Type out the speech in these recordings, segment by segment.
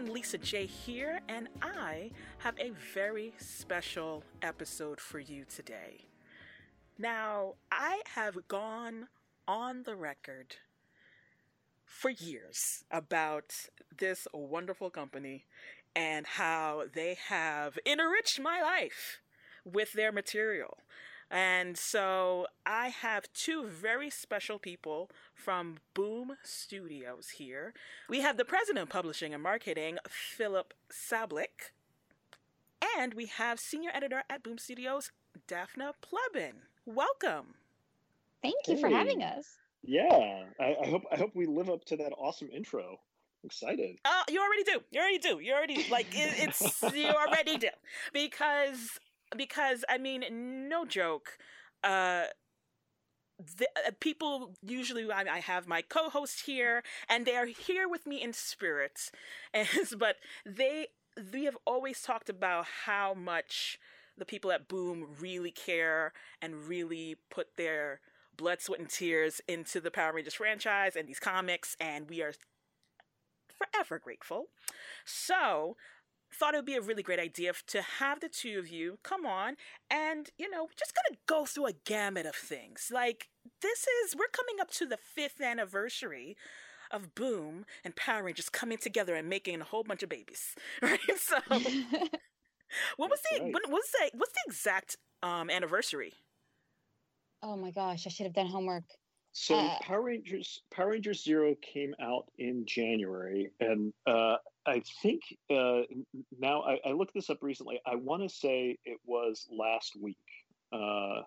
everyone, Lisa J here, and I have a very special episode for you today. Now, I have gone on the record for years about this wonderful company and how they have enriched my life with their material. And so I have two very special people from Boom Studios here. We have the president of publishing and marketing, Filip Sablik, and we have senior editor at Boom Studios, Dafna Pleban. Welcome. Thank you hey. for having us. Yeah, I, I hope I hope we live up to that awesome intro. I'm excited. Oh, uh, you already do. You already do. You already like it, it's you already do because because I mean, no joke. Uh, the, uh, people usually I, I, have my co-host here, and they are here with me in spirit. And but they we have always talked about how much the people at Boom really care and really put their blood, sweat, and tears into the Power Rangers franchise and these comics, and we are forever grateful. So thought it would be a really great idea to have the two of you come on and, you know, just gonna go through a gamut of things. Like, this is, we're coming up to the fifth anniversary of Boom and Power Rangers coming together and making a whole bunch of babies, right? So, what was the, right. what was the, what's the exact um, anniversary? Oh my gosh, I should have done homework. So uh, Power Rangers Power Rangers Zero came out in January, and uh, I think uh, now I, I, looked this up recently. I want to say it was last week. Uh,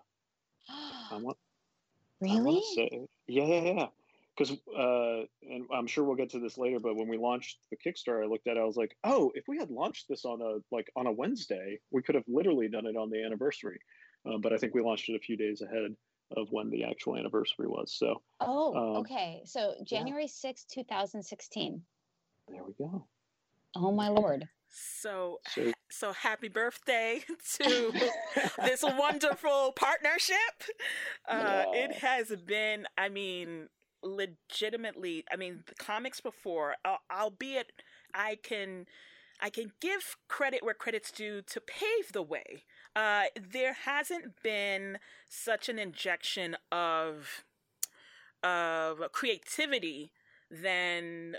I want, really? I say, yeah, yeah, yeah. Because, uh, and I'm sure we'll get to this later, but when we launched the Kickstarter, I looked at it. I was like, oh, if we had launched this on a like on a Wednesday, we could have literally done it on the anniversary. Uh, but I think we launched it a few days ahead of when the actual anniversary was. So. Oh, um, okay. So January sixth, two thousand sixteen. There we go. Oh my lord. So, so happy birthday to this wonderful partnership. Uh, It has been, I mean, legitimately, I mean, the comics before, uh, albeit I can, I can give credit where credit's due to pave the way. Uh, there hasn't been such an injection of, of creativity than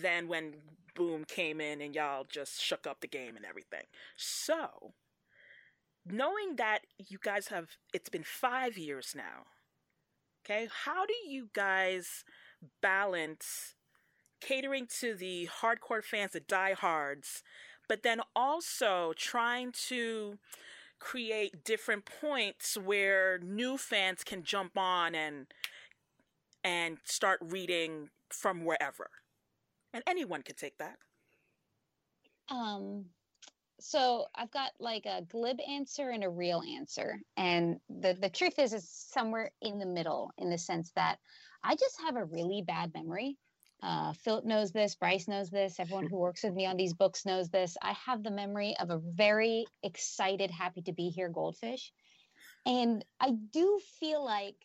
than when Boom came in and y'all just shook up the game and everything. So, knowing that you guys have, it's been five years now, okay, how do you guys balance catering to the hardcore fans, the diehards, but then also trying to create different points where new fans can jump on and and start reading from wherever and anyone could take that. Um, so I've got like a glib answer and a real answer, and the the truth is, is somewhere in the middle, in the sense that I just have a really bad memory. Uh, Filip knows this. Bryce knows this. Everyone who works with me on these books knows this. I have the memory of a very excited, happy to be here goldfish, and I do feel like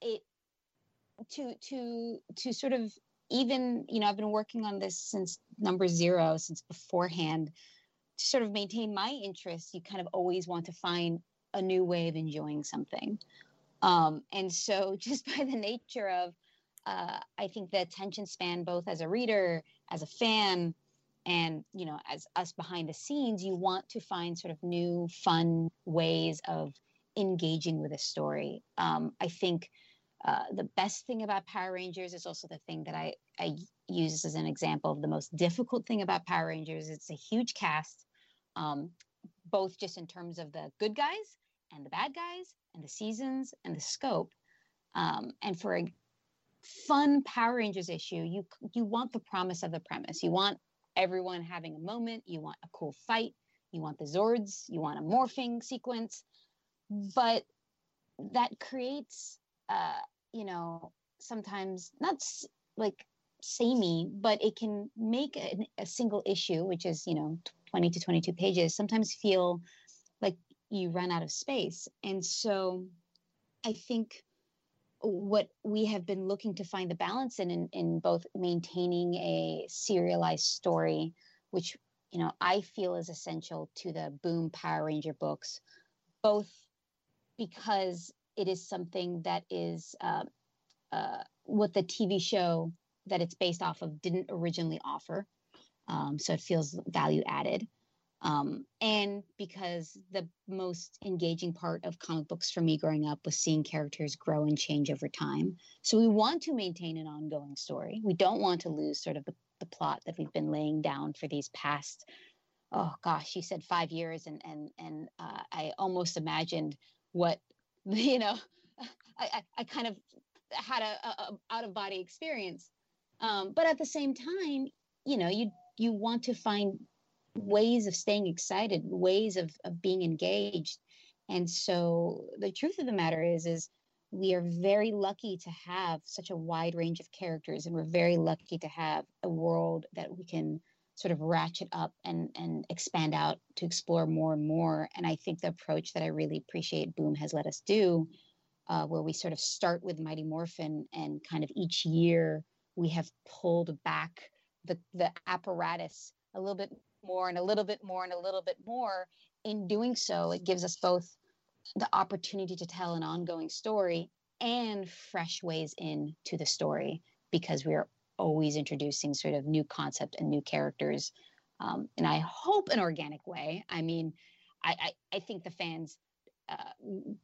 it to to to sort of even you know i've been working on this since number zero since beforehand to sort of maintain my interest you kind of always want to find a new way of enjoying something um, and so just by the nature of uh, i think the attention span both as a reader as a fan and you know as us behind the scenes you want to find sort of new fun ways of engaging with a story um, i think uh, the best thing about Power Rangers is also the thing that I, I use as an example of the most difficult thing about Power Rangers. It's a huge cast, um, both just in terms of the good guys and the bad guys and the seasons and the scope. Um, and for a fun Power Rangers issue, you you want the promise of the premise. You want everyone having a moment. You want a cool fight. You want the Zords. You want a morphing sequence. But that creates uh, you know, sometimes not s- like samey, but it can make a, a single issue, which is, you know, 20 to 22 pages, sometimes feel like you run out of space. And so I think what we have been looking to find the balance in, in, in both maintaining a serialized story which you know I feel is essential to the Boom Power Ranger books, both because it is something that is uh, uh, what the TV show that it's based off of didn't originally offer. Um, so it feels value added. Um, and because the most engaging part of comic books for me growing up was seeing characters grow and change over time. So we want to maintain an ongoing story. We don't want to lose sort of the, the plot that we've been laying down for these past, oh gosh, you said five years, and and and uh, I almost imagined what you know. I, I, kind of had a, a, a out of body experience, um, but at the same time, you know, you you want to find ways of staying excited, ways of, of being engaged. And so the truth of the matter is, is we are very lucky to have such a wide range of characters, and we're very lucky to have a world that we can sort of ratchet up and and expand out to explore more and more. And I think the approach that I really appreciate Boom has let us do, uh, where we sort of start with Mighty Morphin, and kind of each year we have pulled back the the apparatus a little bit more and a little bit more and a little bit more. In doing so, it gives us both the opportunity to tell an ongoing story and fresh ways into the story because we're always introducing sort of new concept and new characters. Um, and I hope an organic way. I mean, I, I, I think the fans uh,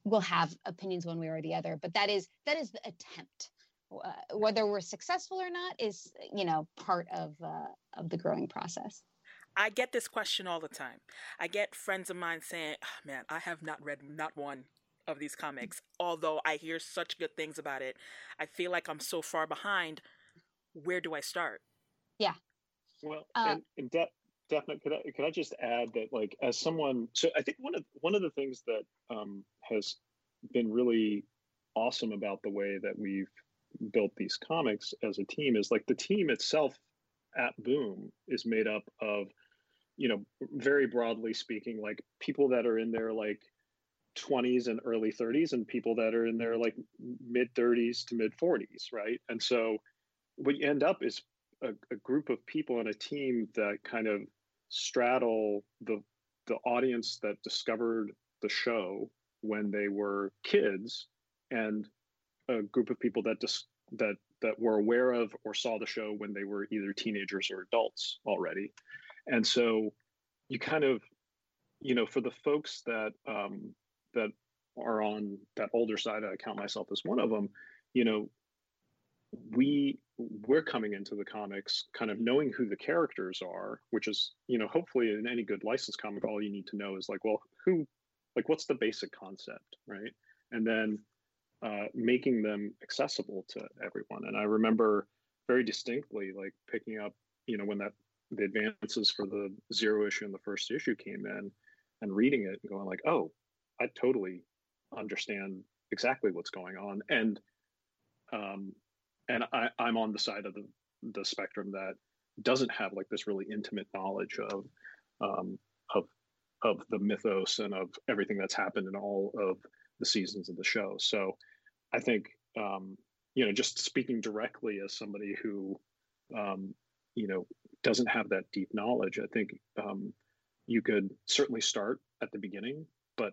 will have opinions one way or the other, but that is that is the attempt. Uh, whether we're successful or not is you know part of uh, of the growing process. I get this question all the time. I get friends of mine saying, oh, "Man, I have not read not one of these comics, although I hear such good things about it. I feel like I'm so far behind. Where do I start?" Yeah. Well, uh, and, and de- definitely, could I could I just add that, like, as someone, so I think one of one of the things that um, has been really awesome about the way that we've built these comics as a team is like the team itself at Boom is made up of you know, very broadly speaking, like people that are in their like 20s and early 30s and people that are in their like mid 30s to mid 40s, right? And so what you end up is a, a group of people and a team that kind of straddle the the audience that discovered the show when they were kids and a group of people that just that that were aware of or saw the show when they were either teenagers or adults already and so you kind of you know for the folks that um, that are on that older side i count myself as one of them you know we we're coming into the comics kind of knowing who the characters are which is you know hopefully in any good licensed comic all you need to know is like well who like what's the basic concept right? And then uh, making them accessible to everyone. And i remember very distinctly like picking up you know when that the advances for the zero issue and the first issue came in and reading it and going like oh i totally understand exactly what's going on. And um and I, i'm on the side of the the spectrum that doesn't have like this really intimate knowledge of um of of the mythos and of everything that's happened in all of the seasons of the show. So i think um you know just speaking directly as somebody who um you know doesn't have that deep knowledge, I think um, you could certainly start at the beginning, but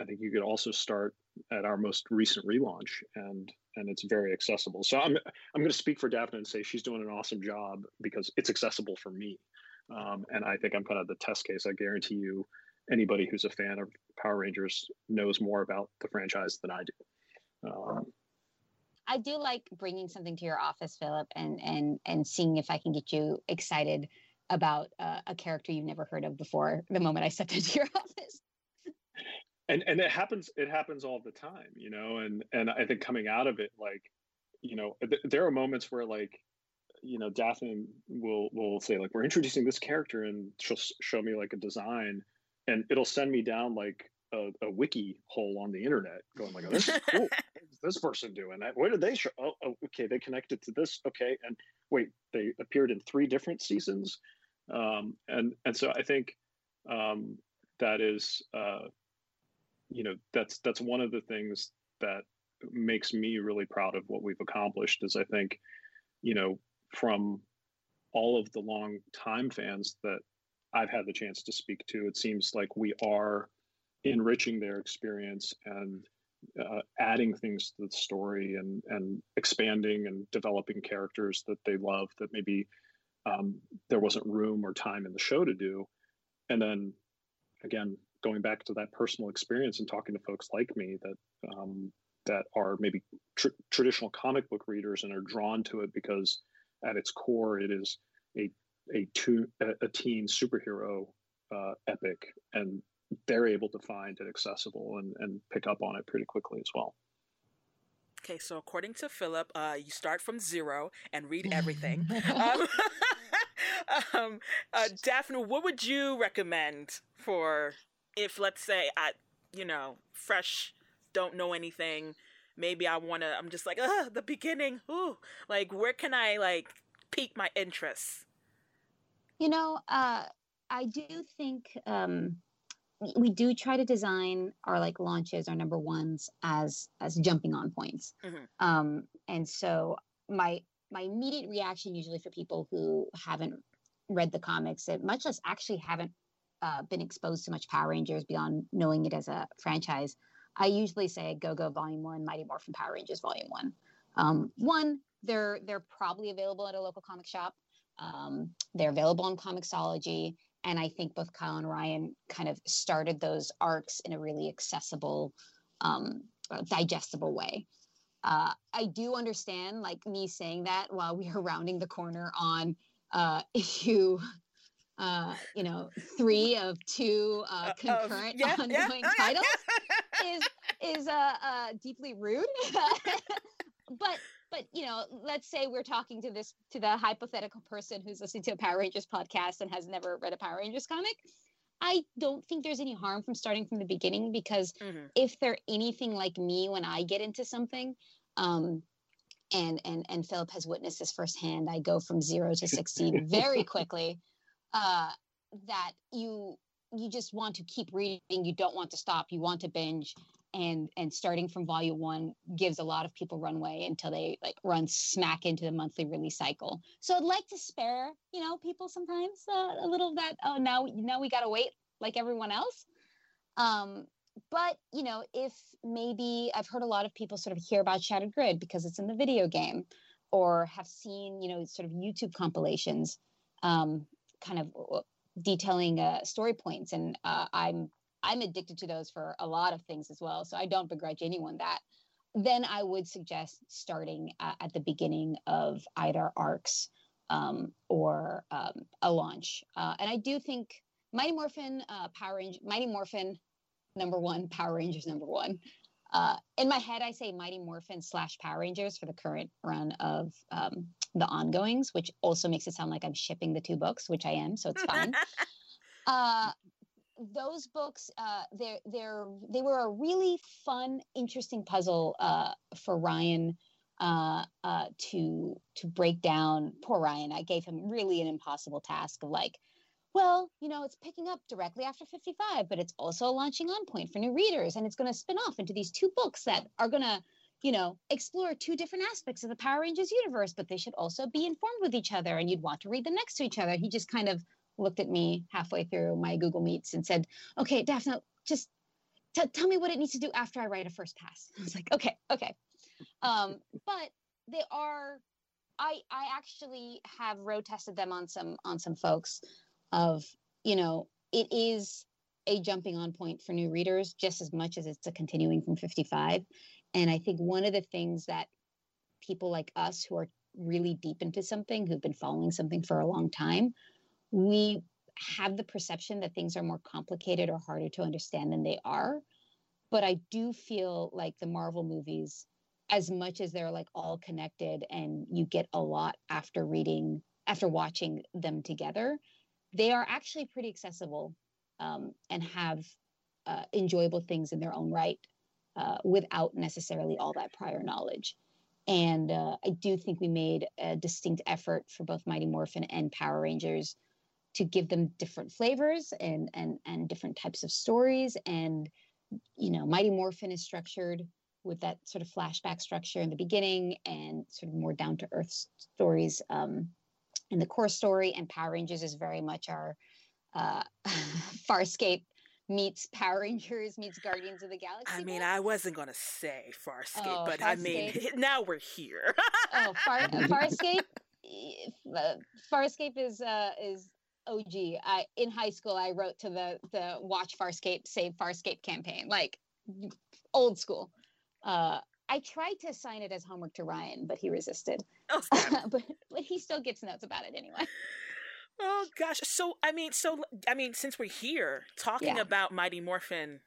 I think you could also start at our most recent relaunch, and and it's very accessible. So I'm I'm going to speak for Daphne and say she's doing an awesome job because it's accessible for me, um, and I think I'm kind of the test case. I guarantee you, anybody who's a fan of Power Rangers knows more about the franchise than I do. Um, I do like bringing something to your office, Filip, and and and seeing if I can get you excited about uh, a character you've never heard of before. The moment I stepped into your office. And and it happens. It happens all the time, you know. And and I think coming out of it, like, you know, th- there are moments where like, you know, Daphne will will say like, we're introducing this character, and she'll show me like a design, and it'll send me down like a, a, wiki hole on the internet going like, oh, this is cool. this person doing? That? Where did they show? Oh, oh, okay, they connected to this. Okay, and wait, they appeared in three different seasons, um, and and so I think um, that is, uh, you know, that's that's one of the things that makes me really proud of what we've accomplished. Is I think, you know, from all of the long time fans that I've had the chance to speak to, it seems like we are enriching their experience and uh, adding things to the story and and expanding and developing characters that they love that maybe um, there wasn't room or time in the show to do. And then again going back to that personal experience and talking to folks like me that um, that are maybe tr- traditional comic book readers and are drawn to it because at its core it is a a, a teen superhero uh, epic. And they're able to find it accessible and, and pick up on it pretty quickly as well. Okay, so according to Filip, uh, you start from zero and read everything. um, um, uh, Daphne, what would you recommend for if, let's say, I, you know, fresh, don't know anything, maybe I want to, I'm just like, uh, the beginning, ooh, like, where can I, like, pique my interest? You know, uh, I do think um, we do try to design our like launches, our number ones as as jumping on points. Mm-hmm. Um, and so my my immediate reaction usually for people who haven't read the comics, that much less actually haven't uh, been exposed to much Power Rangers beyond knowing it as a franchise, I usually say Go Go Volume One, Mighty Morphin Power Rangers Volume One. Um, one, they're they're probably available at a local comic shop. Um, they're available on Comixology, and I think both Kyle and Ryan kind of started those arcs in a really accessible, um, digestible way. Uh, I do understand, like me saying that while we are rounding the corner on uh, issue, uh, you know, three of two uh, concurrent yeah, ongoing yeah. titles is is uh, uh, deeply rude. but but you know let's say we're talking to this to the hypothetical person who's listening to a power rangers podcast and has never read a power rangers comic i don't think there's any harm from starting from the beginning because mm-hmm. if they're anything like me when i get into something um, and and and filip has witnessed this firsthand i go from zero to 16 very quickly uh, that you you just want to keep reading. You don't want to stop. You want to binge and and starting from volume one gives a lot of people runway until they like run smack into the monthly release cycle. So i'd like to spare you know people sometimes uh, a little of that oh now now we gotta wait like everyone else. Um but you know if maybe i've heard a lot of people sort of hear about shattered grid because it's in the video game or have seen you know sort of youtube compilations um kind of uh, detailing uh, story points. And uh, i'm I'm addicted to those for a lot of things as well. So I don't begrudge anyone that. Then I would suggest starting uh, at the beginning of either arcs um, or um, a launch. Uh, and I do think Mighty Morphin, uh, Power Ranger, Mighty Morphin number one, Power Rangers number one. Uh, in my head, I say Mighty Morphin slash Power Rangers for the current run of um, the ongoings, which also makes it sound like I'm shipping the two books, which I am, so it's fine. uh, those books uh, they're they're they were a really fun interesting puzzle uh, for ryan uh, uh, to to break down. Poor ryan i gave him really an impossible task of like well you know it's picking up directly after 55 but it's also launching on point for new readers and it's going to spin off into these two books that are going to you know explore two different aspects of the power rangers universe but they should also be informed with each other and you'd want to read them next to each other. He just kind of looked at me halfway through my Google Meets and said, "Okay, Daphne, just t- tell me what it needs to do after I write a first pass." I was like, "Okay, okay," um, but they are. I I actually have road tested them on some on some folks. Of you know, it is a jumping on point for new readers just as much as it's a continuing from 55. And I think one of the things that people like us who are really deep into something, who've been following something for a long time, we have the perception that things are more complicated or harder to understand than they are. But I do feel like the Marvel movies, as much as they're like all connected and you get a lot after reading, after watching them together, they are actually pretty accessible um, and have uh, enjoyable things in their own right uh, without necessarily all that prior knowledge. And uh, I do think we made a distinct effort for both Mighty Morphin and Power Rangers to give them different flavors and and and different types of stories and you know mighty morphin is structured with that sort of flashback structure in the beginning and sort of more down to earth stories um, in the core story and power rangers is very much our uh, Farscape meets Power Rangers meets Guardians of the Galaxy. I mean, books. I wasn't gonna say Farscape, oh, but Farscape. I mean, now we're here. oh, Far, Farscape. Farscape is uh, is OG. I in high school I wrote to the the Watch Farscape Save Farscape campaign, like old school. Uh, I tried to assign it as homework to Ryan, but he resisted. Oh, but but he still gets notes about it anyway. Oh gosh. So I mean, so I mean, since we're here talking yeah. about Mighty Morphin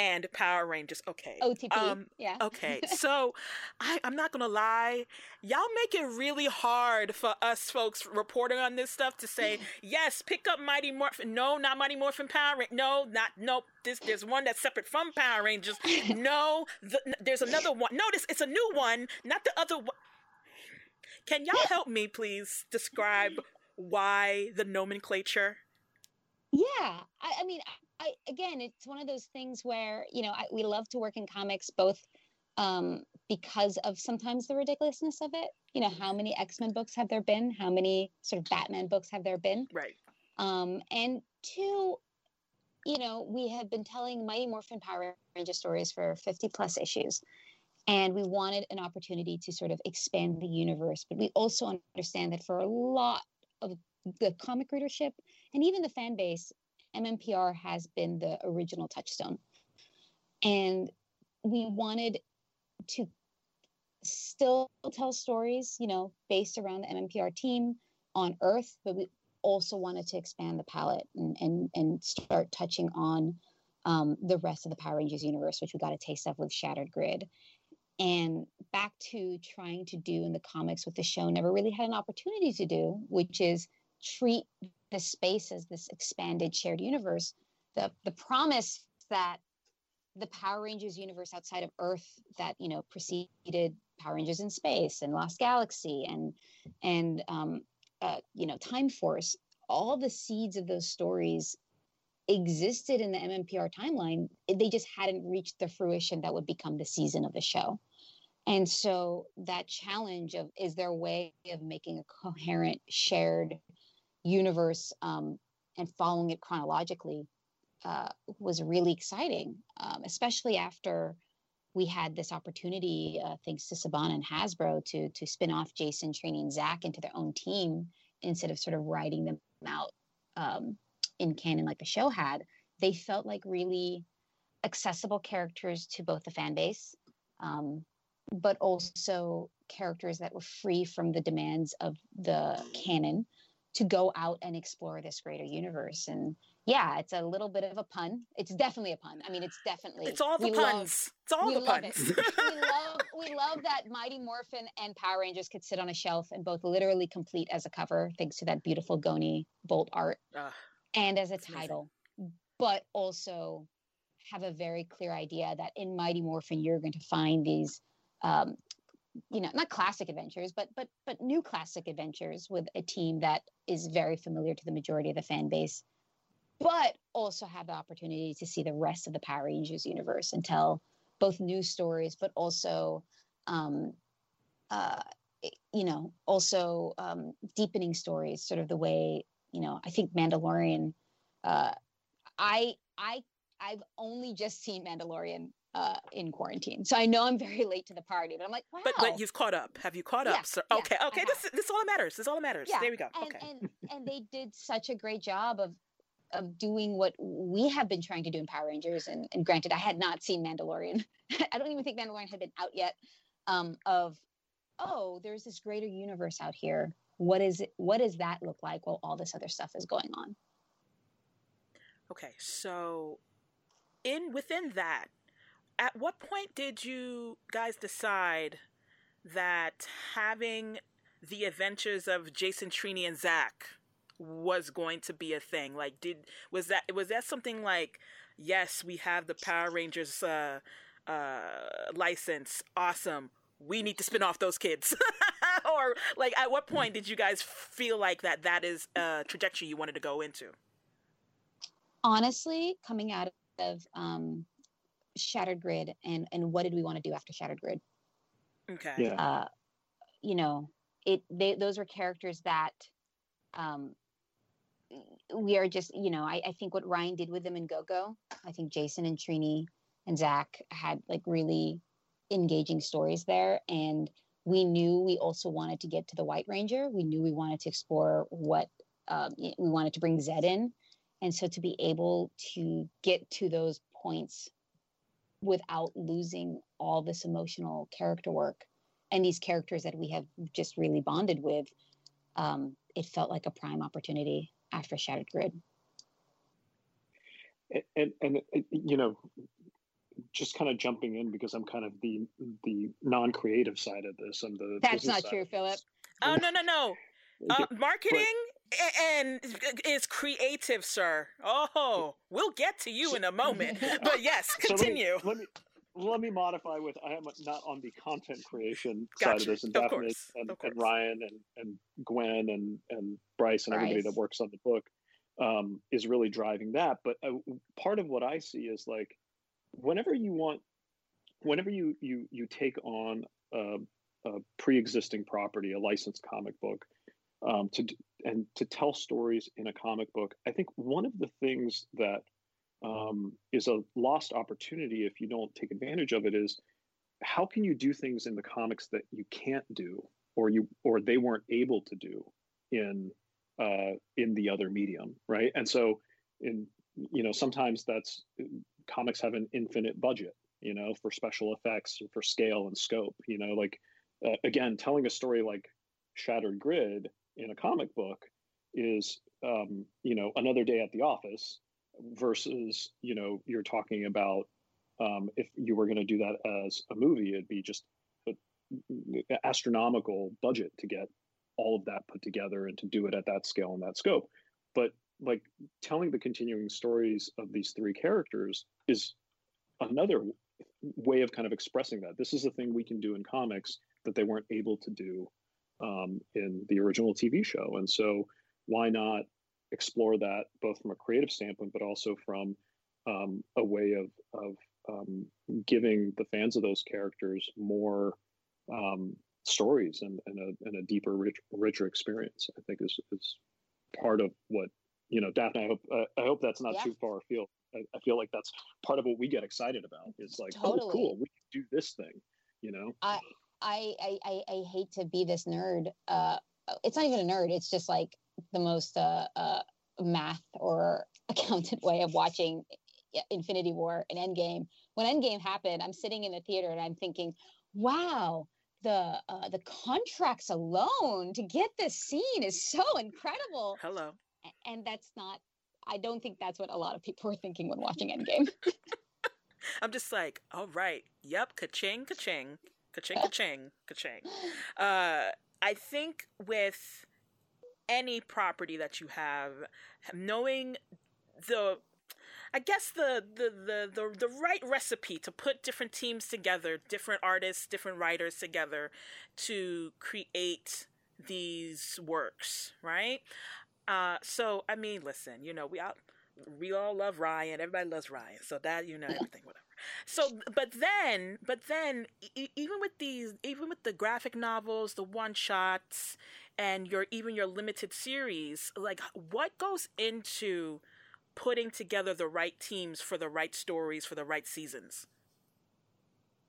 and Power Rangers. Okay. OTP. Um, yeah. okay. So I, I'm not gonna lie, y'all make it really hard for us folks reporting on this stuff to say yes, pick up Mighty Morphin. No, not Mighty Morphin Power Rangers. No, not nope. This there's one that's separate from Power Rangers. No, the, there's another one. Notice it's a new one, not the other one. Can y'all help me please describe why the nomenclature? Yeah, I, I mean, I, again, it's one of those things where you know I, we love to work in comics both um, because of sometimes the ridiculousness of it. You know, how many X Men books have there been? How many sort of Batman books have there been? Right. Um, and two, you know, we have been telling Mighty Morphin Power Ranger stories for 50 plus issues. And we wanted an opportunity to sort of expand the universe. But we also understand that for a lot of the comic readership and even the fan base, MMPR has been the original touchstone. And we wanted to still tell stories, you know, based around the MMPR team on Earth, but we also wanted to expand the palette and and, and start touching on um, the rest of the Power Rangers universe, which we got a taste of with Shattered Grid. And back to trying to do in the comics what the show never really had an opportunity to do, which is treat the space as this expanded shared universe, the the promise that the Power Rangers universe outside of Earth that you know preceded Power Rangers in space and Lost Galaxy and and um, uh, you know Time Force, all the seeds of those stories existed in the MMPR timeline. They just hadn't reached the fruition that would become the season of the show. And so that challenge of is there a way of making a coherent shared universe um, and following it chronologically uh, was really exciting, um, especially after we had this opportunity, uh, thanks to Saban and Hasbro, to to spin off Jason, Trini, and Zach into their own team instead of sort of writing them out um, in canon like the show had. They felt like really accessible characters to both the fan base, um, but also characters that were free from the demands of the canon to go out and explore this greater universe. And yeah, it's a little bit of a pun. It's definitely a pun. I mean, it's definitely it's all the puns. Love, it's all the puns. we love we love that Mighty Morphin and Power Rangers could sit on a shelf and both literally complete as a cover, thanks to that beautiful Goni Bolt art, uh, and as a title, amazing. but also have a very clear idea that in Mighty Morphin you're going to find these um, you know not classic adventures but but but new classic adventures with a team that is very familiar to the majority of the fan base but also have the opportunity to see the rest of the power rangers universe and tell both new stories but also um, uh, you know also um, deepening stories sort of the way you know i think mandalorian uh, i i i've only just seen mandalorian uh, in quarantine. So I know I'm very late to the party, but I'm like, wow. But, but you've caught up. Have you caught yeah, up? So, okay, yeah, okay. This, this all that matters. This all that matters. Yeah. There we go. And, okay. and, and they did such a great job of of doing what we have been trying to do in Power Rangers. And, and granted, I had not seen Mandalorian. I don't even think Mandalorian had been out yet. Um, of oh, there's this greater universe out here. What is it? What does that look like while all this other stuff is going on? Okay, so in within that, at what point did you guys decide that having the adventures of Jason, Trini, and Zach was going to be a thing? Like, did was that was that something like, yes, we have the Power Rangers uh, uh, license, awesome. We need to spin off those kids, or like, at what point did you guys feel like that that is a trajectory you wanted to go into? Honestly, coming out of um, Shattered Grid and and what did we want to do after Shattered Grid? Okay. Yeah. Uh, you know, it they those were characters that um we are just, you know, I, I think what Ryan did with them in Go Go, I think Jason and Trini and Zach had like really engaging stories there. And we knew we also wanted to get to the White Ranger. We knew we wanted to explore what um, we wanted to bring Zedd in. And so to be able to get to those points without losing all this emotional character work and these characters that we have just really bonded with, um, it felt like a prime opportunity after Shattered Grid. And, and, and you know, just kind of jumping in because I'm kind of the the non-creative side of this. I'm the that's not true, Filip. Oh no no no! Uh, marketing and is creative, sir. Oh, we'll get to you in a moment. But yes, continue. So let, me, let, me, let me modify with I am not on the content creation gotcha. side of this, and Daphne and, and, Ryan and, and Gwen and and Bryce and Bryce. everybody that works on the book um, is really driving that. But uh, part of what I see is like whenever you want, whenever you you you take on a, a pre-existing property, a licensed comic book, um, to and to tell stories in a comic book, I think one of the things that um, is a lost opportunity if you don't take advantage of it is how can you do things in the comics that you can't do or you or they weren't able to do in uh, in the other medium, right? And so in you know sometimes that's comics have an infinite budget, you know, for special effects or for scale and scope. You know, like uh, again, telling a story like Shattered Grid in a comic book is, um, you know, another day at the office versus, you know, you're talking about um, if you were going to do that as a movie, it'd be just an astronomical budget to get all of that put together and to do it at that scale and that scope. But like telling the continuing stories of these three characters is another way of kind of expressing that. This is a thing we can do in comics that they weren't able to do um, in the original TV show. And so, why not explore that both from a creative standpoint, but also from um, a way of, of um, giving the fans of those characters more um, stories and, and, a, and a deeper, rich, richer experience, I think is, is part of what you know, Daphne, I hope uh, I hope that's not yeah. too far afield. I, I, feel like that's part of what we get excited about. Is like, totally. oh, cool, we can do this thing. You know, I I I, I hate to be this nerd. Uh, it's not even a nerd. It's just like the most uh, uh, math or accountant way of watching Infinity War and Endgame. When Endgame happened, I'm sitting in the theater and I'm thinking, wow, the uh, the contracts alone to get this scene is so incredible. Hello and that's not i don't think that's what a lot of people were thinking when watching endgame i'm just like all right yep ka-ching ka-ching ka-ching ka-ching ka-ching uh, i think with any property that you have knowing the I guess the, the the the the right recipe to put different teams together, different artists, different writers together to create these works, right? Uh, so I mean, listen, you know, we all we all love Ryan. Everybody loves Ryan. So that you know everything, whatever. So, but then, but then, e- even with these, even with the graphic novels, the one shots, and your even your limited series, like what goes into putting together the right teams for the right stories for the right seasons?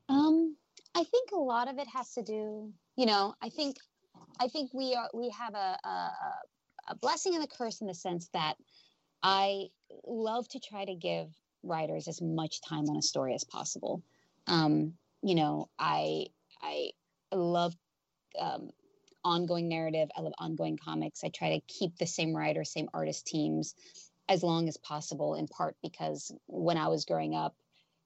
Um, I think a lot of it has to do, you know, I think, I think we are we have a, a a blessing and a curse in the sense that I love to try to give writers as much time on a story as possible. Um, you know, I I love um, ongoing narrative. I love ongoing comics. I try to keep the same writer, same artist teams as long as possible. In part because when I was growing up,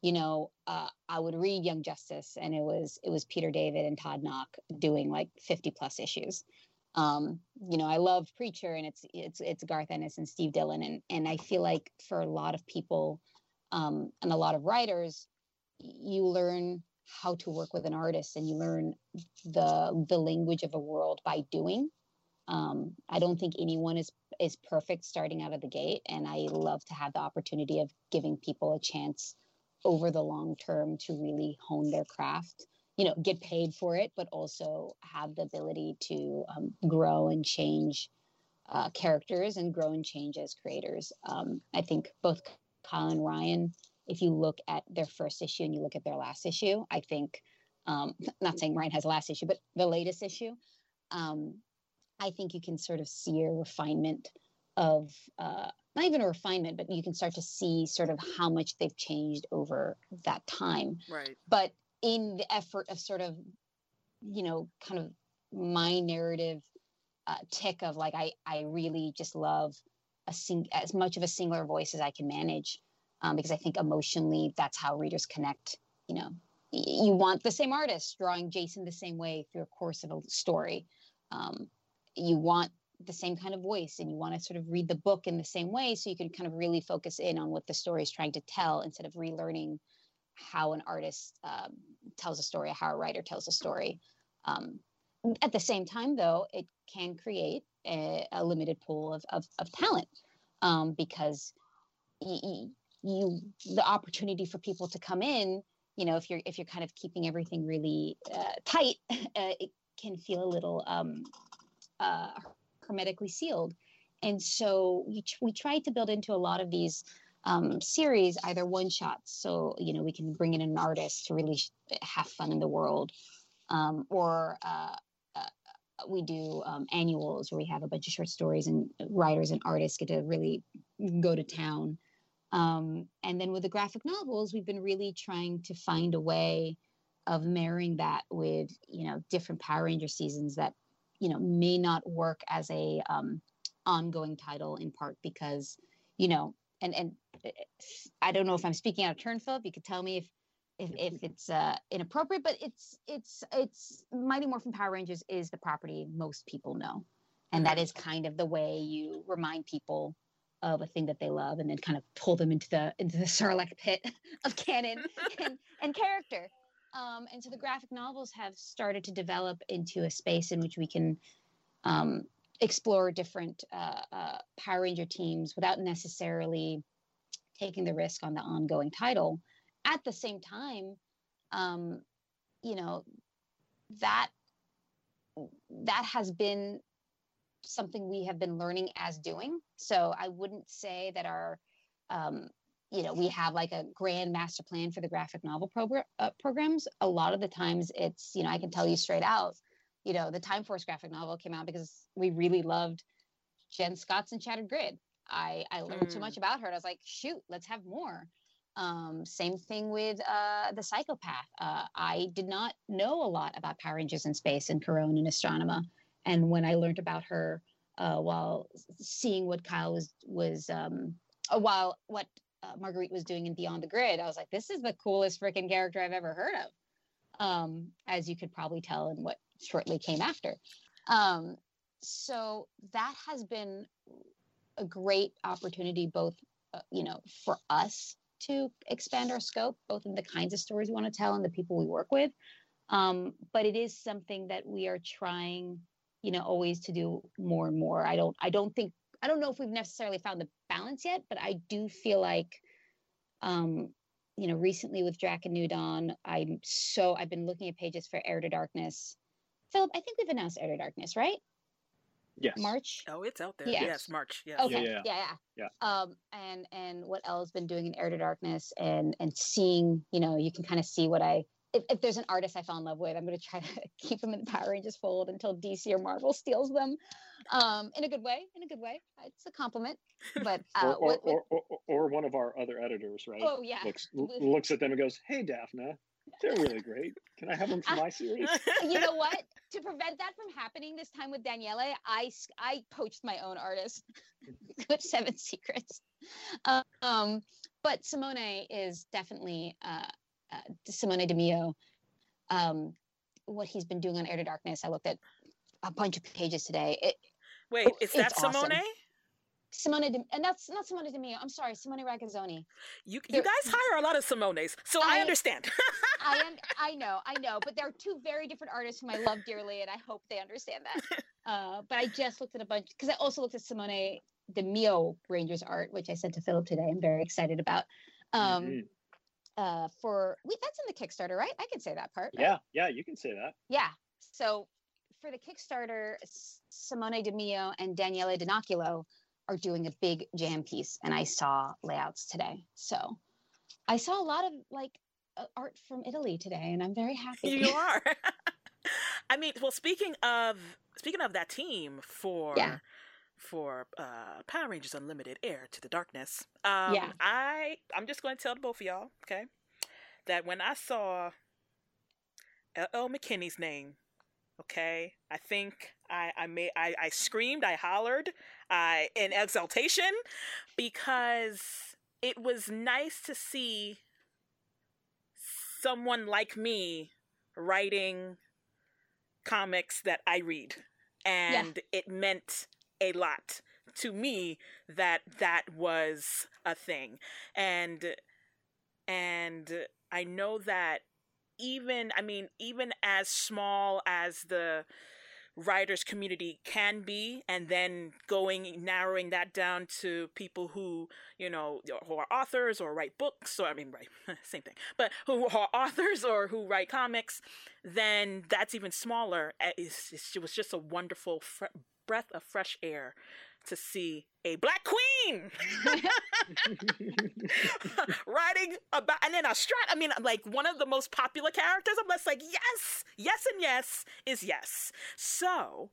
you know, uh, I would read Young Justice, and it was it was Peter David and Todd Nauck doing like fifty plus issues um, you know, I love Preacher and it's it's it's Garth Ennis and Steve Dillon and and I feel like for a lot of people um, and a lot of writers, you learn how to work with an artist and you learn the the language of a world by doing. Um, I don't think anyone is is perfect starting out of the gate, and I love to have the opportunity of giving people a chance over the long term to really hone their craft you know get paid for it but also have the ability to um, grow and change uh, characters and grow and change as creators. Um, I think both Kyle and Ryan, if you look at their first issue and you look at their last issue, I think, um, not saying Ryan has a last issue, but the latest issue, um, I think you can sort of see a refinement of uh, not even a refinement, but you can start to see sort of how much they've changed over that time. Right. But in the effort of sort of, you know, kind of my narrative uh, tick of like I I really just love a sing as much of a singular voice as I can manage um, because I think emotionally that's how readers connect. You know, you want the same artist drawing Jason the same way through a course of a story. Um, you want the same kind of voice and you want to sort of read the book in the same way so you can kind of really focus in on what the story is trying to tell instead of relearning how an artist um, tells a story how a writer tells a story. Um, at the same time though it can create a, a limited pool of, of, of talent um, because you, you the opportunity for people to come in you know if you're if you're kind of keeping everything really uh, tight uh, it can feel a little um, uh, hermetically sealed. And so we, we tried to build into a lot of these um, series either one shots so you know we can bring in an artist to really have fun in the world. Um, or uh, uh, we do um, annuals where we have a bunch of short stories and writers and artists get to really go to town. Um, and then with the graphic novels we've been really trying to find a way of marrying that with you know different power ranger seasons that you know may not work as a um, ongoing title in part because you know and and eh, I don't know if I'm speaking out of turn, Filip. You could tell me if if, if it's uh, inappropriate, but it's it's it's Mighty Morphin Power Rangers is the property most people know, and that is kind of the way you remind people of a thing that they love, and then kind of pull them into the into the Sarlacc pit of canon and, and character. Um, and so the graphic novels have started to develop into a space in which we can um, explore different uh, uh, Power Ranger teams without necessarily taking the risk on the ongoing title. At the same time, um, you know that that has been something we have been learning as doing. So I wouldn't say that our um, you know we have like a grand master plan for the graphic novel progr- uh, programs. A lot of the times, it's you know I can tell you straight out you know, the Time Force graphic novel came out because we really loved Jen Scotts in Shattered Grid. I, I learned mm. so much about her. And I was like, shoot, let's have more. Um, same thing with uh, the Psycho Path. Uh, I did not know a lot about Power Rangers in space and Karone and Astronema. And when I learned about her uh, while seeing what Kyle was was um, uh, while what uh, Marguerite was doing in Beyond the Grid, I was like, this is the coolest freaking character I've ever heard of. Um, as you could probably tell in what shortly came after. Um, so that has been a great opportunity, both uh, you know, for us to expand our scope, both in the kinds of stories we want to tell and the people we work with. Um, but it is something that we are trying, you know, always to do more and more. I don't, I don't think, I don't know if we've necessarily found the balance yet, but I do feel like, um, you know, recently with Drakkon New Dawn, I'm so I've been looking at pages for Heir to Darkness Filip, I think we've announced Heir to Darkness, right? Yes. March. Oh, it's out there. Yes, yes March. Yes. Okay. Yeah yeah. yeah, yeah. Um, and and what Elle's been doing in Heir to Darkness, and and seeing, you know, you can kind of see what I. If, if there's an artist I fell in love with, I'm going to try to keep them in the Power Rangers fold until DC or Marvel steals them, um, in a good way. In a good way. It's a compliment. But uh, or, or, what, what... Or, or, or, one of our other editors, right? Oh yeah. Looks looks at them and goes, "Hey, Daphne, they're really great. Can I have them for my series? you know what? To prevent that from happening this time with Daniele, I I poached my own artist with Seven Secrets. Um, but Simone is definitely uh, uh, Simone Di Meo. Um, what he's been doing on Heir to Darkness, I looked at a bunch of pages today. It, Wait, is that Simone? Awesome. Simone, De, and that's not Simone Di Meo. I'm sorry, Simone Ragazzoni. You you guys hire a lot of Simones, so I, I understand. I am. I know, I know, but there are two very different artists whom I love dearly, and I hope they understand that. Uh, but I just looked at a bunch because I also looked at Simone Di Meo Rangers art, which I sent to Filip today. I'm very excited about. Um, mm-hmm. uh, for wait, that's in the Kickstarter, right? I can say that part. Right? Yeah, yeah, you can say that. Yeah. So for the Kickstarter, Simone Di Meo and Daniele Di Nicuolo are doing a big jam piece, and I saw layouts today. So I saw a lot of like uh, art from Italy today, and I'm very happy. You are. I mean, well, speaking of speaking of that team for yeah. for uh, Power Rangers Unlimited, Heir to the Darkness. Um, yeah. I I'm just going to tell both of y'all, okay, that when I saw L.L. McKinney's name Okay, I think I I made I, I screamed, I hollered, I in exultation because it was nice to see someone like me writing comics that I read, and yeah. it meant a lot to me that that was a thing, and and I know that even i mean even as small as the writers community can be and then going narrowing that down to people who you know who are authors or write books or i mean right same thing but who are authors or who write comics then that's even smaller. Eh, it's, it was just a wonderful fr- breath of fresh air to see a black queen writing about, and then a strat. I mean, like one of the most popular characters. I'm just like, yes, yes, and yes is yes. So,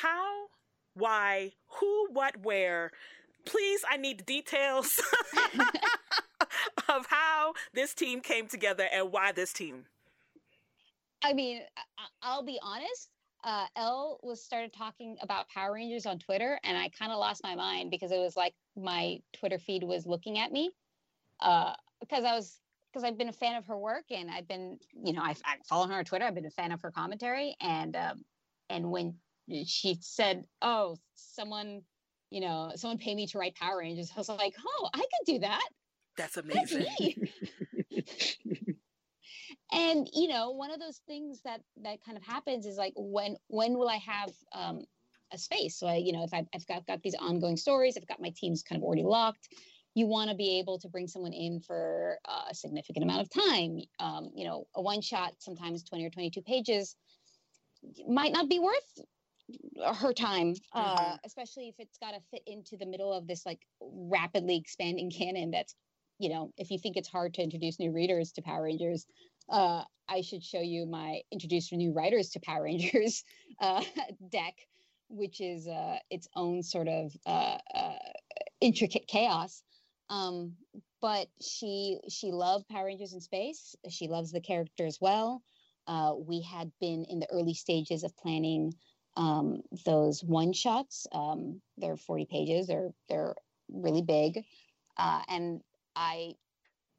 how, why, who, what, where? Please, I need details of how this team came together and why this team. I mean, I'll be honest uh, Elle was started talking about Power Rangers on Twitter, and I kind of lost my mind because it was like my Twitter feed was looking at me. Uh, because I was because I've been a fan of her work, and I've been, you know, I, I follow her on Twitter. I've been a fan of her commentary, and um, and when she said, "Oh, someone, you know, someone pay me to write Power Rangers," I was like, "Oh, I could do that." That's amazing. That's and you know one of those things that that kind of happens is like when when will i have um, a space so I, you know if I've, I've got, got these ongoing stories i've got my teams kind of already locked you want to be able to bring someone in for a significant amount of time um, you know a one shot sometimes 20 or 22 pages might not be worth her time uh, mm-hmm. especially if it's got to fit into the middle of this like rapidly expanding canon that's you know if you think it's hard to introduce new readers to power rangers uh, I should show you my introduce new writers to Power Rangers uh, deck, which is uh, its own sort of uh, uh, intricate chaos. Um, but she she loved Power Rangers in space. She loves the character as well. Uh, we had been in the early stages of planning um, those one shots. Um, they're 40 pages. They're they're really big, and I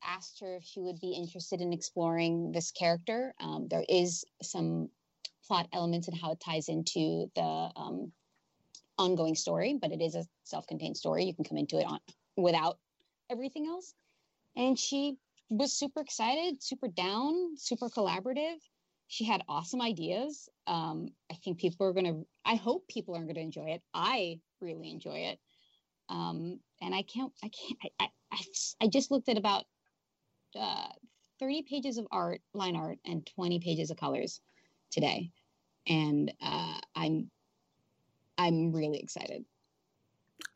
asked her if she would be interested in exploring this character. Um, there is some plot elements and how it ties into the um, ongoing story, but it is a self-contained story. You can come into it on without everything else. And she was super excited, super down, super collaborative. She had awesome ideas. Um, I think people are going to, I hope people are going to enjoy it. I really enjoy it. Um, and I can't, I can't, I, I, I just looked at about uh, 30 pages of art, line art, and 20 pages of colors today, and uh, I'm I'm really excited.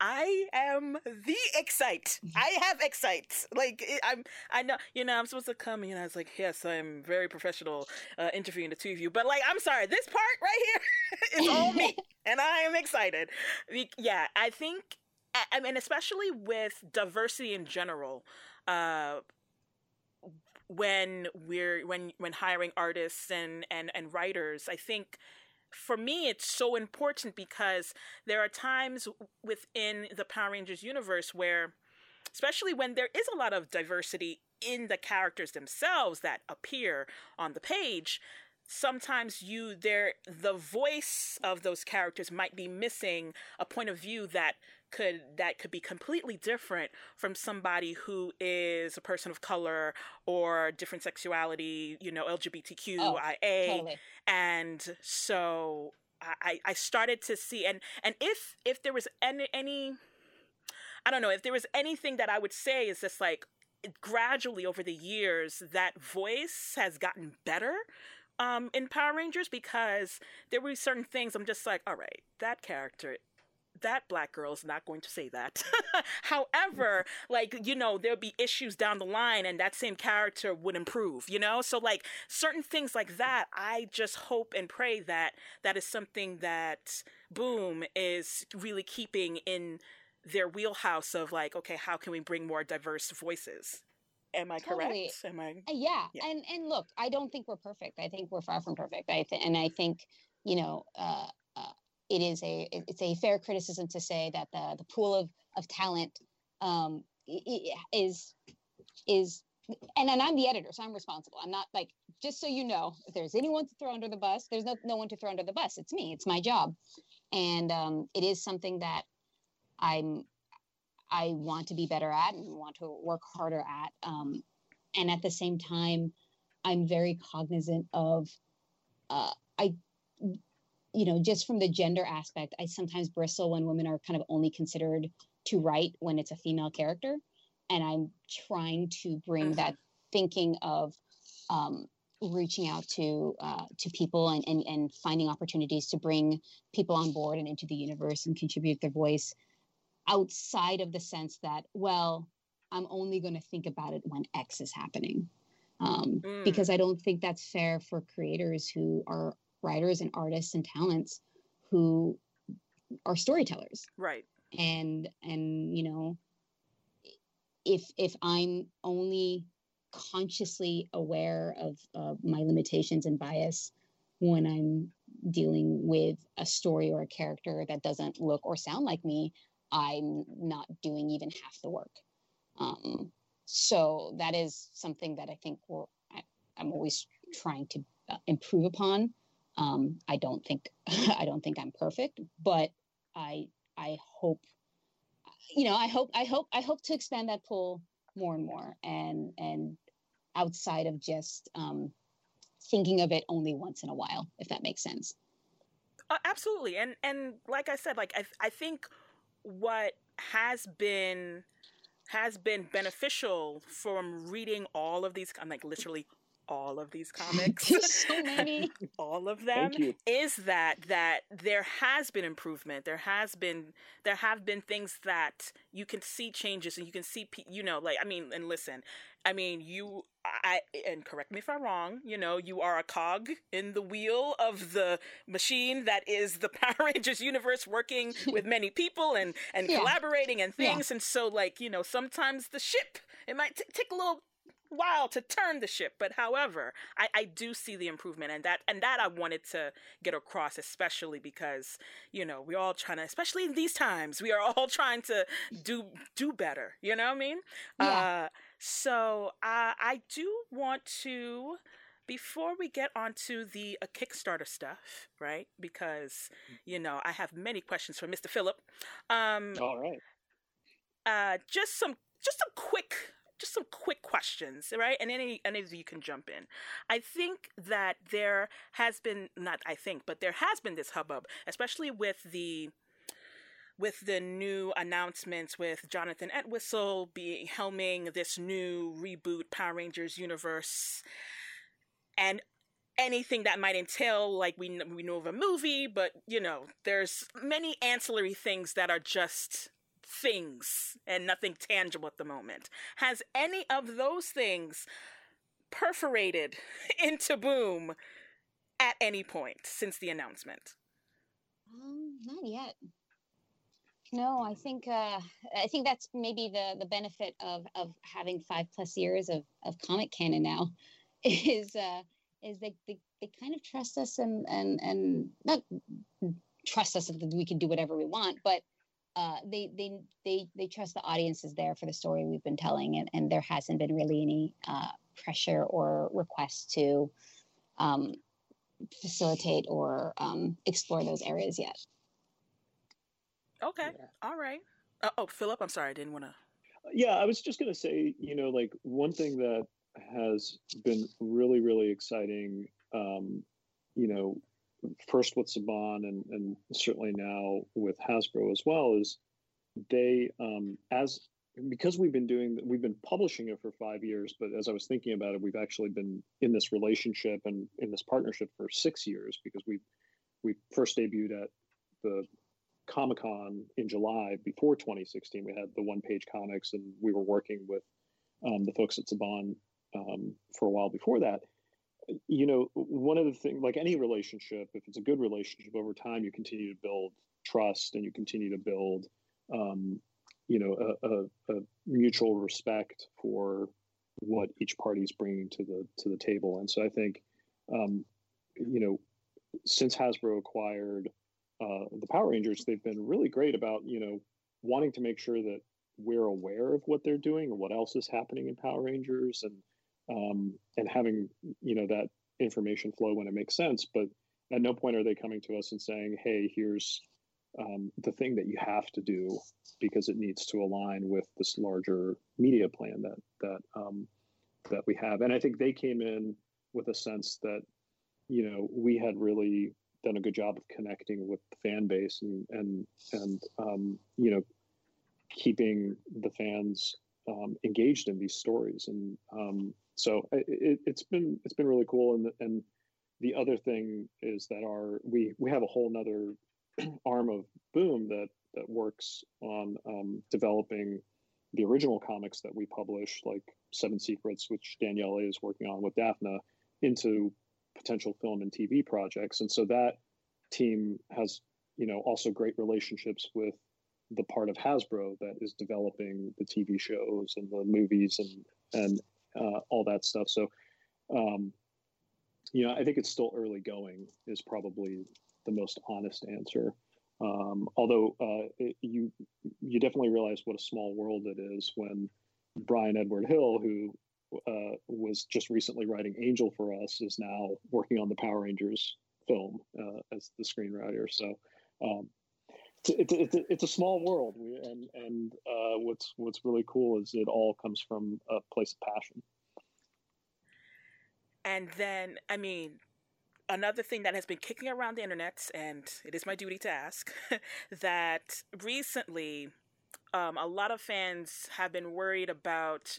I am the excite. I have excite. Like I'm, I know, you know, I'm supposed to come and you know, I was like, yes, I'm very professional uh, interviewing the two of you, but like, I'm sorry, this part right here is all me, and I am excited. Yeah, I think, I mean, especially with diversity in general, uh, when we're when when hiring artists and and and writers i think for me it's so important because there are times within the power rangers universe where especially when there is a lot of diversity in the characters themselves that appear on the page sometimes you there the voice of those characters might be missing a point of view that could that could be completely different from somebody who is a person of color or different sexuality, you know, LGBTQIA. Oh, totally. And so I, I started to see and and if if there was any any I don't know, if there was anything that I would say is just like gradually over the years that voice has gotten better um, in Power Rangers because there were certain things I'm just like, all right, that character that black girl is not going to say that. However, like, you know, there'll be issues down the line and that same character would improve, you know? So like certain things like that, I just hope and pray that that is something that Boom is really keeping in their wheelhouse of like, okay, how can we bring more diverse voices? Am I totally. correct? Am I? Uh, yeah. yeah. And and look, I don't think we're perfect. I think we're far from perfect. I th- and I think you know uh, uh, it is a it's a fair criticism to say that the the pool of of talent um, is is and then I'm the editor, so I'm responsible. I'm not like just so you know, if there's anyone to throw under the bus, there's no no one to throw under the bus. It's me. It's my job, and um, it is something that I'm I want to be better at and want to work harder at. Um, and at the same time, I'm very cognizant of, uh, I, you know, just from the gender aspect, I sometimes bristle when women are kind of only considered to write when it's a female character. And I'm trying to bring that thinking of um, reaching out to uh, to people and, and and finding opportunities to bring people on board and into the universe and contribute their voice outside of the sense that, well, I'm only going to think about it when X is happening. Um, mm. Because I don't think that's fair for creators who are writers and artists and talents who are storytellers. Right. And, and, you know, if, if I'm only consciously aware of uh, my limitations and bias when I'm dealing with a story or a character that doesn't look or sound like me, I'm not doing even half the work. Um, so that is something that I think we're, I, am always trying to uh, improve upon. Um, I don't think I don't think I'm perfect, but I I hope you know I hope I hope I hope to expand that pool more and more and and outside of just um, thinking of it only once in a while, if that makes sense. Uh, absolutely, and and like I said, like I I think what has been has been beneficial from reading all of these I'm like literally all of these comics. so many. All of them is that that there has been improvement. There has been there have been things that you can see changes and you can see you know like i mean and listen i mean you I and correct me if I'm wrong, you know, you are a cog in the wheel of the machine that is the Power Rangers universe working with many people and and yeah. collaborating and things. Yeah. and so like, you know, sometimes the ship it might t- take a little while to turn the ship but however I, I do see the improvement and that and that i wanted to get across especially because you know we're all trying to especially in these times we are all trying to do do better you know what i mean yeah. uh so uh, I do want to, before we get onto the uh, Kickstarter stuff, right? Because mm. you know I have many questions for Mr. Filip. Um, All right. Uh, just some, just some quick just some quick questions, right? And any any of you can jump in. I think that there has been not I think, but there has been this hubbub, especially with the with the new announcements with Jonathan Entwistle being helming this new reboot Power Rangers universe and anything that might entail like we we know of a movie but you know there's many ancillary things that are just things and nothing tangible at the moment. Has any of those things perforated into boom at any point since the announcement? Um not yet. No, I think uh, I think that's maybe the the benefit of of having five plus years of of comic canon now, is uh, is they, they they kind of trust us and and and not trust us that we can do whatever we want, but uh, they they they they trust the audience is there for the story we've been telling, and and there hasn't been really any uh, pressure or request to um, facilitate or um, explore those areas yet. Okay. Yeah. All right. Uh, oh, Filip, I'm sorry. I didn't want to. Yeah, I was just going to say, you know, like one thing that has been really, really exciting, um, you know, first with Saban and, and certainly now with Hasbro as well is they, um, as because we've been doing we've been publishing it for five years but as i was thinking about it we've actually been in this relationship and in this partnership for six years because we we first debuted at the Comic Con in July before 2016. We had the one page comics, and we were working with um, the folks at Saban um, for a while before that. You know, one of the things, like any relationship, if it's a good relationship over time, you continue to build trust and you continue to build, um, you know, a, a, a, mutual respect for what each party is bringing to the to the table. And so I think, um, you know, since Hasbro acquired uh, the Power Rangers, they've been really great about you know wanting to make sure that we're aware of what they're doing and what else is happening in Power Rangers, and um, and having you know that information flow when it makes sense. But at no point are they coming to us and saying, "Hey, here's um, the thing that you have to do because it needs to align with this larger media plan that that um, that we have." And I think they came in with a sense that you know we had really done a good job of connecting with the fan base and and and um, you know keeping the fans um, engaged in these stories and um, so it, has been it's been really cool and and the other thing is that our we we have a whole nother arm of boom that that works on um, developing the original comics that we publish like seven secrets which daniele is working on with dafna into potential film and TV projects. And so that team has, you know, also great relationships with the part of Hasbro that is developing the TV shows and the movies and and uh, all that stuff. So, um, you know, I think it's still early going is probably the most honest answer. Um, although uh, it, you you definitely realize what a small world it is when Brian Edward Hill, who uh, was just recently writing Angel for us, is now working on the Power Rangers film uh, as the screenwriter. So um, it's, it's, it's, a small world, we, and and uh, what's what's really cool is it all comes from a place of passion. And then, I mean, another thing that has been kicking around the internet, and it is my duty to ask, that recently um, a lot of fans have been worried about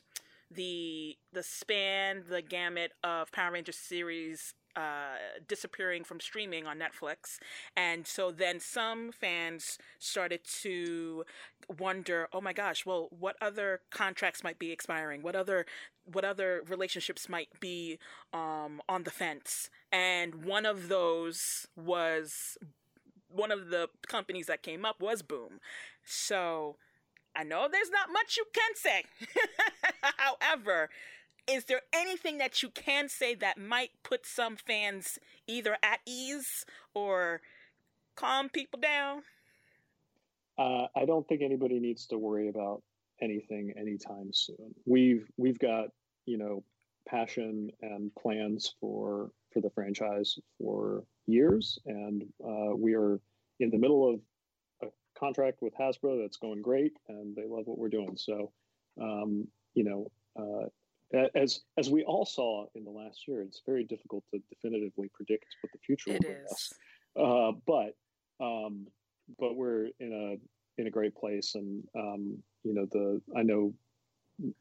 the the span, the gamut of Power Rangers series uh, disappearing from streaming on Netflix. And so then some fans started to wonder, oh my gosh, well, what other contracts might be expiring? What other what other relationships might be um, on the fence? And one of those was one of the companies that came up was Boom. So I know there's not much you can say. However, is there anything that you can say that might put some fans either at ease or calm people down? Uh, I don't think anybody needs to worry about anything anytime soon. We've we've got you know passion and plans for for the franchise for years, and uh, we are in the middle of a contract with Hasbro that's going great, and they love what we're doing. So, um, you know, uh, as as we all saw in the last year, it's very difficult to definitively predict what the future will bring us. Uh, but um, but we're in a in a great place, and um, you know the I know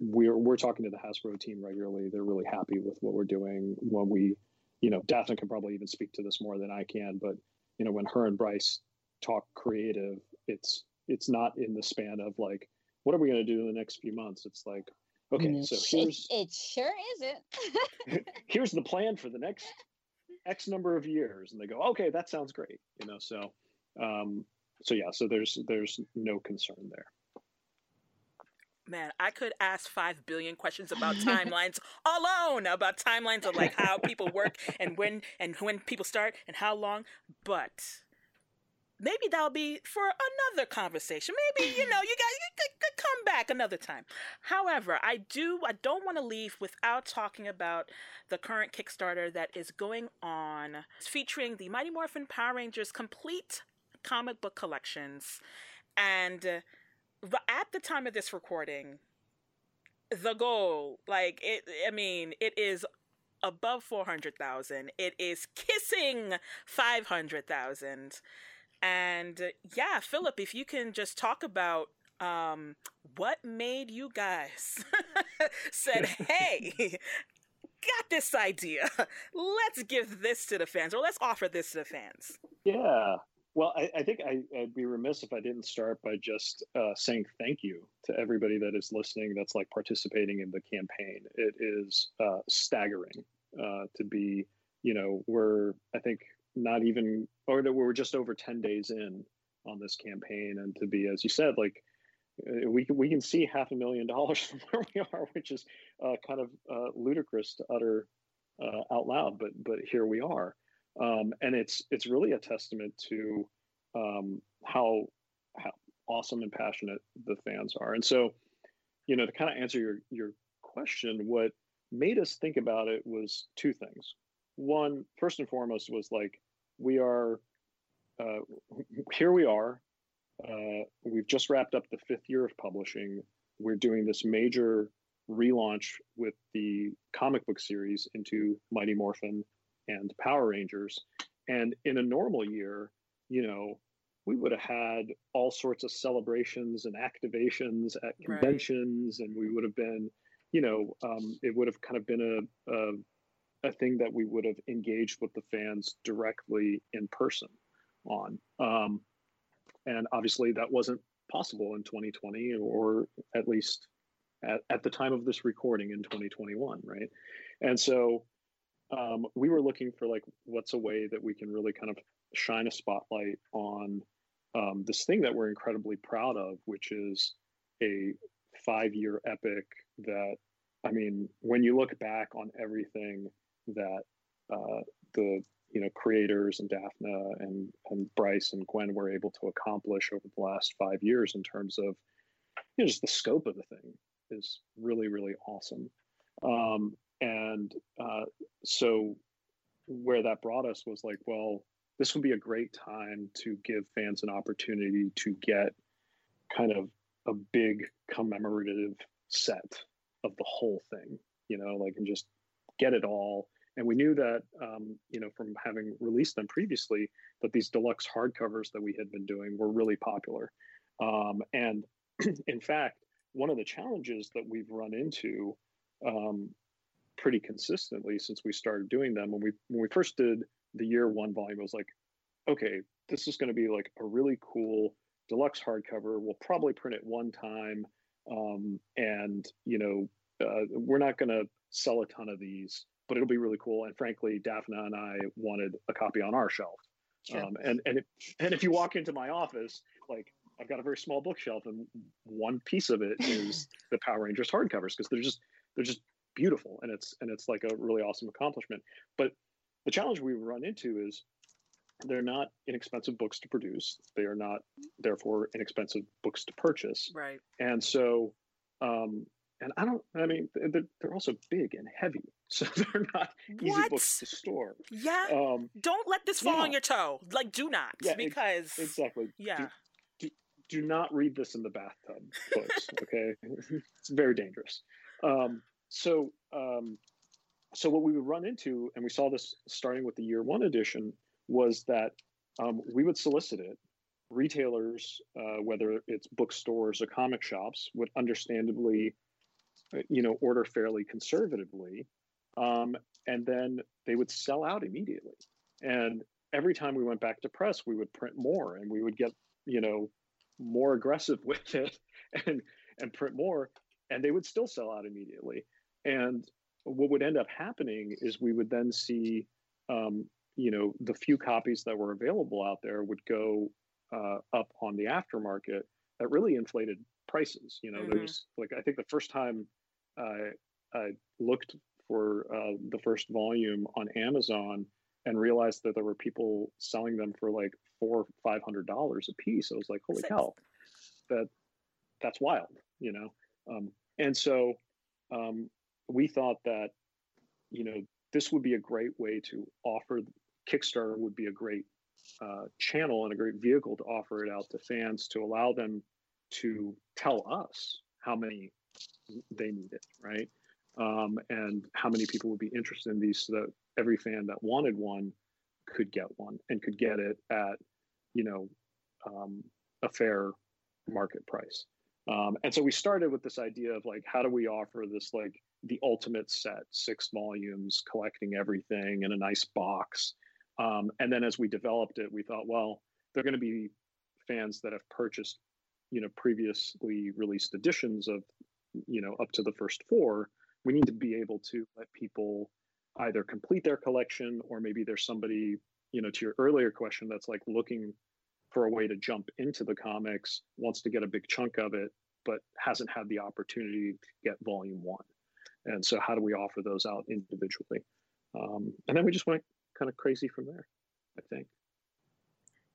we're we're talking to the Hasbro team regularly. They're really happy with what we're doing. When we, you know, Dafna can probably even speak to this more than I can, but you know, when her and Bryce talk creative, it's it's not in the span of like, what are we going to do in the next few months? It's like, Okay, so here's it, it sure isn't. here's the plan for the next X number of years, and they go, okay, that sounds great. You know, so um, so yeah, so there's there's no concern there. Man, I could ask five billion questions about timelines alone, about timelines of like how people work and when and when people start and how long, but maybe that'll be for another conversation. Maybe you know you got you could, could come back another time. However, I do I don't want to leave without talking about the current Kickstarter that is going on, it's featuring the Mighty Morphin Power Rangers complete comic book collections, and uh, at the time of this recording, the goal like it. I mean, it is above 400,000. It is kissing 500,000. And yeah, Filip, if you can just talk about Um, what made you guys said, "Hey, got this idea. Let's give this to the fans, or let's offer this to the fans." Yeah. Well, I, I think I, would be remiss if I didn't start by just uh, saying thank you to everybody that is listening. That's like participating in the campaign. It is uh, staggering uh, to be. You know, we're I think not even, or that we're just over ten days in on this campaign, and to be, as you said, like uh, we can we can see half a million dollars from where we are, which is uh, kind of uh, ludicrous to utter uh, out loud, but but here we are, um, and it's it's really a testament to um, how how awesome and passionate the fans are, and so you know to kind of answer your your question, what made us think about it was two things. One, first and foremost, was like we are uh, here we are uh, we've just wrapped up the fifth year of publishing. We're doing this major relaunch with the comic book series into Mighty Morphin and Power Rangers. And in a normal year, you know, we would have had all sorts of celebrations and activations at conventions, right. and we would have been, you know, um, it would have kind of been a, a a thing that we would have engaged with the fans directly in person on. Um, and obviously, that wasn't possible in 2020, or at least at, at the time of this recording in 2021, right? And so um, we were looking for like, what's a way that we can really kind of shine a spotlight on um, this thing that we're incredibly proud of, which is a five year epic that, I mean, when you look back on everything that uh, the you know creators and Dafna and and Bryce and Gwen were able to accomplish over the last five years in terms of you know just the scope of the thing is really really awesome. Um, and uh, so where that brought us was like, well, this would be a great time to give fans an opportunity to get kind of a big commemorative set of the whole thing, you know, like and just get it all and we knew that, um, you know, from having released them previously, that these deluxe hardcovers that we had been doing were really popular. Um, and in fact, one of the challenges that we've run into um, pretty consistently since we started doing them, when we when we first did the year one volume, was like, okay, this is going to be like a really cool deluxe hardcover. We'll probably print it one time, um, and you know, uh, we're not going to sell a ton of these but it'll be really cool. And frankly, Dafna and I wanted a copy on our shelf. Sure. Um, and and if, and if you walk into my office, like I've got a very small bookshelf, and one piece of it is the Power Rangers hardcovers because they're just they're just beautiful, and it's and it's like a really awesome accomplishment. But the challenge we run into is they're not inexpensive books to produce. They are not therefore inexpensive books to purchase. Right. And so um, and I don't. I mean, they're, they're also big and heavy, so they're not easy books to store. Yeah. Um, don't let this fall yeah. on your toe. Like, do not, yeah, because exactly. Yeah. Do, do, do, not read this in the bathtub, folks. okay, it's very dangerous. Um, so, um, so what we would run into, and we saw this starting with the year one edition, was that um, we would solicit it retailers, uh, whether it's bookstores or comic shops, would understandably uh, you know, order fairly conservatively. Um, and then they would sell out immediately. And every time we went back to press, we would print more and we would get, you know, more aggressive with it and and print more and they would still sell out immediately. And what would end up happening is we would then see um, you know, the few copies that were available out there would go uh, up on the aftermarket that really inflated prices. You know, mm-hmm. there's like I think the first time I, I looked for uh, the first volume on Amazon and realized that there were people selling them for like four, or five hundred dollars a piece. I was like, holy Six. cow, that that's wild, you know. Um, and so um, we thought that, you know, this would be a great way to offer. Kickstarter would be a great uh, channel and a great vehicle to offer it out to fans to allow them to tell us how many they need it, right? Um, and how many people would be interested in these so that every fan that wanted one could get one and could get it at, you know, um, a fair market price. Um, and so we started with this idea of like, how do we offer this like the ultimate set, six volumes, collecting everything in a nice box. Um, and then as we developed it, we thought, well, they're going to be fans that have purchased, you know, previously released editions of, you know, up to the first four. We need to be able to let people either complete their collection or maybe there's somebody, you know, to your earlier question that's like looking for a way to jump into the comics, wants to get a big chunk of it, but hasn't had the opportunity to get volume one. And so, how do we offer those out individually? Um, and then we just went kind of crazy from there, I think.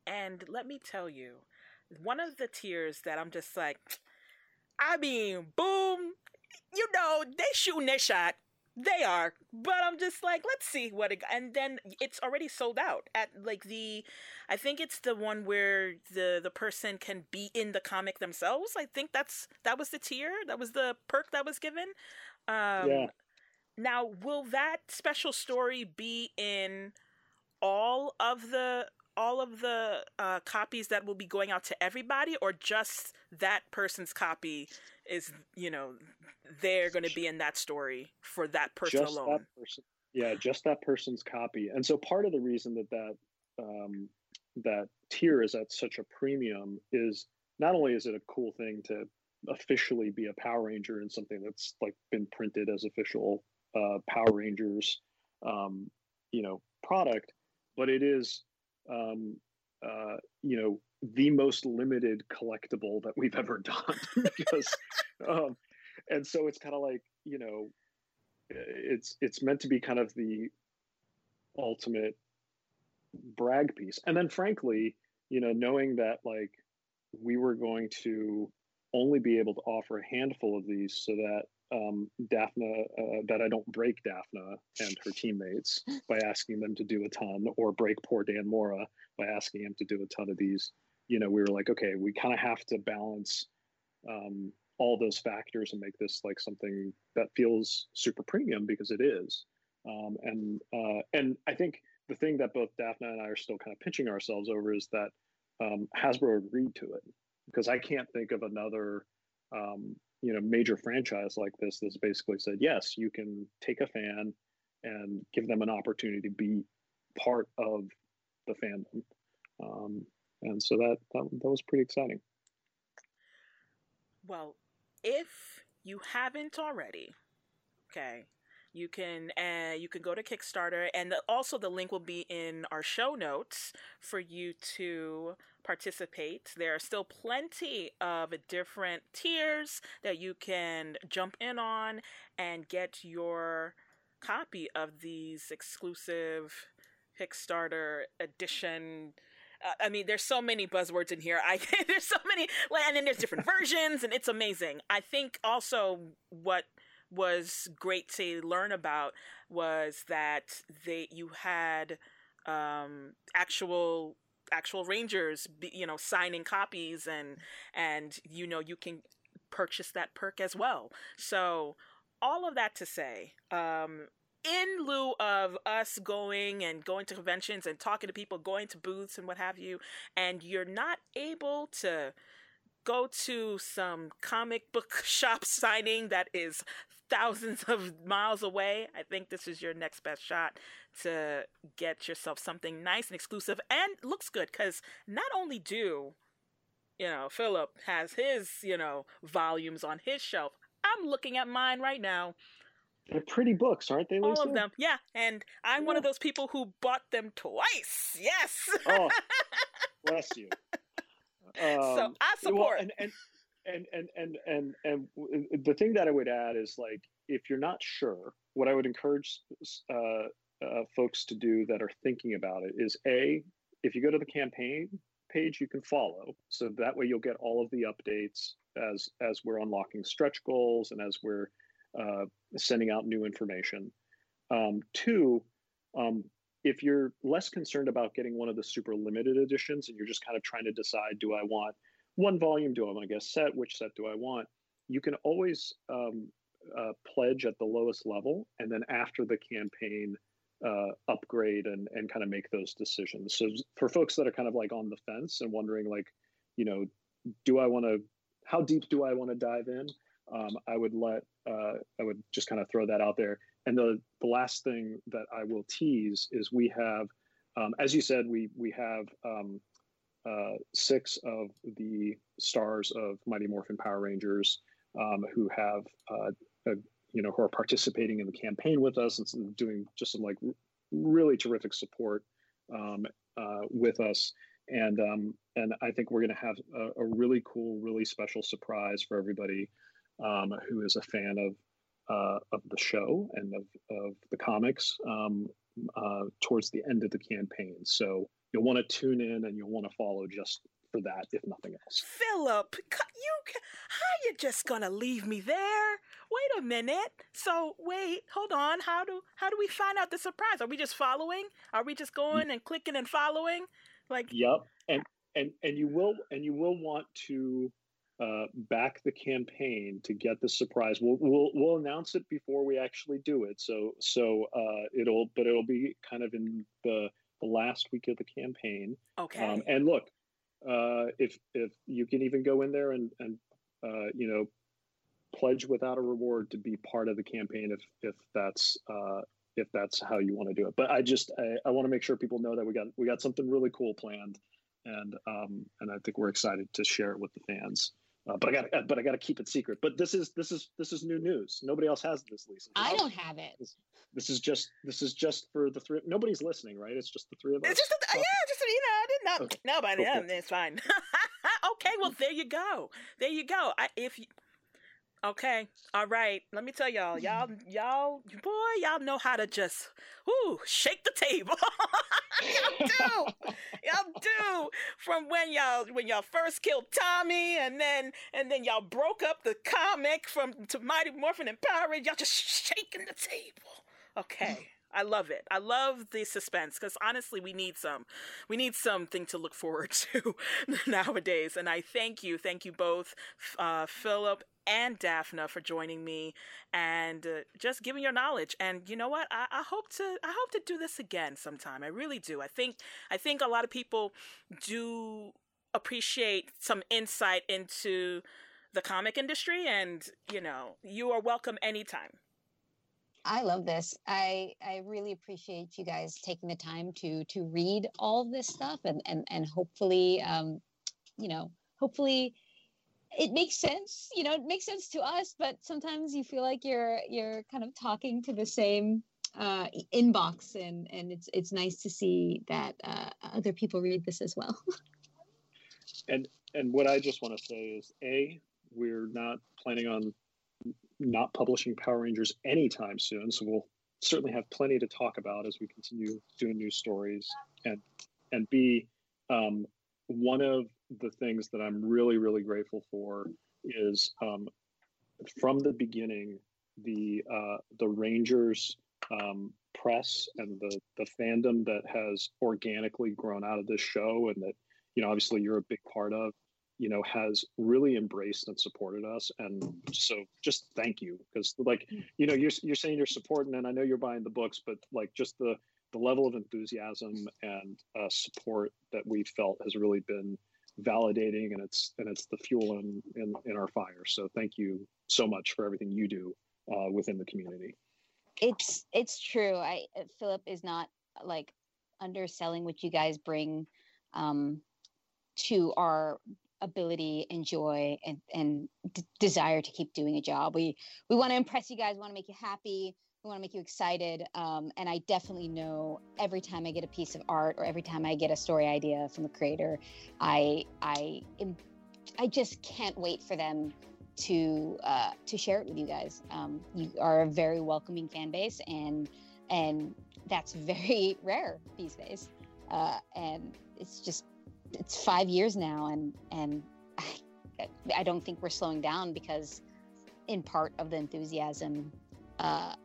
And let me tell you, one of the tiers that I'm just like, I mean, boom, you know, they shooting their shot. They are, but I'm just like, let's see what it. And then it's already sold out at like the, I think it's the one where the the person can be in the comic themselves. I think that's that was the tier, that was the perk that was given. Um, yeah. Now, will that special story be in all of the all of the uh, copies that will be going out to everybody, or just that person's copy is you know they're going to be in that story for that person just alone? That person, yeah, just that person's copy. And so part of the reason that that um, that tier is at such a premium is not only is it a cool thing to officially be a Power Ranger in something that's like been printed as official uh, Power Rangers, um, you know, product, but it is, um, uh, you know, the most limited collectible that we've ever done because, um, and so it's kind of like you know, it's it's meant to be kind of the ultimate brag piece, and then frankly, you know, knowing that like we were going to only be able to offer a handful of these so that um, Dafna, uh, that I don't break Dafna and her teammates by asking them to do a ton, or break poor Dan Mora by asking him to do a ton of these. You know, we were like, okay, we kind of have to balance um, all those factors and make this like something that feels super premium because it is. Um, and uh, and I think the thing that both Dafna and I are still kind of pitching ourselves over is that um, Hasbro agreed to it because I can't think of another um, you know major franchise like this that's basically said yes you can take a fan and give them an opportunity to be part of the fandom. Um, and so that, that that was pretty exciting. Well if you haven't already okay you can uh, you can go to Kickstarter, and the, also the link will be in our show notes for you to participate. There are still plenty of different tiers that you can jump in on and get your copy of these exclusive Kickstarter edition. Uh, I mean, there's so many buzzwords in here. I there's so many, and then there's different versions, and it's amazing. I think also what was great to learn about was that they you had um, actual actual rangers you know signing copies and and you know you can purchase that perk as well. So all of that to say um, in lieu of us going and going to conventions and talking to people going to booths and what have you and you're not able to go to some comic book shop signing that is thousands of miles away, I think this is your next best shot to get yourself something nice and exclusive and looks good because not only do you know Filip has his you know volumes on his shelf, I'm looking at mine right now. They're pretty books, aren't they? Lisa? All of them, yeah. And I'm yeah. one of those people who bought them twice. Yes. oh, bless you. Um, so I support. Well, and, and and and and and and the thing that I would add is like if you're not sure, what I would encourage uh, uh, folks to do that are thinking about it is a if you go to the campaign page, you can follow, so that way you'll get all of the updates as as we're unlocking stretch goals and as we're uh, sending out new information. Um, two, um, if you're less concerned about getting one of the super limited editions and you're just kind of trying to decide, do I want one volume do I want to get set? Which set do I want? You can always um, uh, pledge at the lowest level, and then after the campaign, uh, upgrade and and kind of make those decisions. So for folks that are kind of like on the fence and wondering, like, you know, do I want to how deep do I want to dive in? Um, I would let uh, I would just kind of throw that out there. And the the last thing that I will tease is we have, um, as you said, we we have um, uh, six of the stars of Mighty Morphin Power Rangers um, who have uh, a, you know who are participating in the campaign with us and doing just some like really terrific support um, uh, with us. And um, and I think we're going to have a, a, really cool, really special surprise for everybody um, who is a fan of uh, of the show and of, of the comics um, uh, towards the end of the campaign. So you'll want to tune in and you'll want to follow just for that, if nothing else. Filip, you how you just gonna leave me there? Wait a minute. So wait, hold on. How do how do we find out the surprise? Are we just following? Are we just going and clicking and following? Like Yep. And and and you will and you will want to uh, back the campaign to get the surprise. We'll, we'll we'll announce it before we actually do it. So so uh, it'll but it'll be kind of in the the last week of the campaign. Okay. Um, and look, uh, if if you can even go in there and and uh, you know pledge without a reward to be part of the campaign if if that's uh, if that's how you want to do it. But I just I, I want to make sure people know that we got we got something really cool planned, and um, and I think we're excited to share it with the fans. Uh, but I got, but I got to keep it secret. But this is this is this is new news. Nobody else has this, Lisa. I don't have it. This, is just this is just for the three. Nobody's listening, right? It's just the three of us. It's just a, yeah, just you know, I did not. Okay. Nobody, cool, cool. it's fine. okay, well there you go. There you go. I, if you, Okay. All right. Let me tell y'all. Y'all, y'all, boy, y'all know how to just, whoo, shake the table. y'all do. Y'all do. From when y'all, when y'all first killed Tommy, and then, and then y'all broke up the comic from to Mighty Morphin and Power Rangers. Y'all just shaking the table. Okay. I love it. I love the suspense because honestly, we need some. We need something to look forward to nowadays. And I thank you, thank you both, uh, Filip and Dafna for joining me and uh, just giving your knowledge. And you know what? I, I hope to I hope to do this again sometime. I really do. I think I think a lot of people do appreciate some insight into the comic industry and you know you are welcome anytime I love this. I I really appreciate you guys taking the time to to read all this stuff and and and hopefully um you know hopefully it makes sense you know it makes sense to us but sometimes you feel like you're you're kind of talking to the same uh, inbox and and it's it's nice to see that uh, other people read this as well and and what i just want to say is a we're not planning on not publishing power rangers anytime soon so we'll certainly have plenty to talk about as we continue doing new stories and and b um, one of the things that I'm really, really grateful for is um, from the beginning, the uh, the Rangers um, press and the the fandom that has organically grown out of this show, and that you know, obviously, you're a big part of. You know, has really embraced and supported us, and so just thank you because, like, you know, you're you're saying you're supporting, and I know you're buying the books, but like, just the the level of enthusiasm and uh, support that we felt has really been validating and it's and it's the fuel in in, in our fire. So thank you so much for everything you do uh, within the community. It's it's true. I filip is not like underselling what you guys bring um, to our ability and joy and, and d- desire to keep doing a job we we want to impress you guys We want to make you happy we want to make you excited. Um, and I definitely know every time I get a piece of art or every time I get a story idea from a creator, I I am, I just can't wait for them to uh, to share it with you guys. Um, you are a very welcoming fan base, and and that's very rare these days. Uh, and it's just it's five years now, and and I, I don't think we're slowing down because in part of the enthusiasm uh,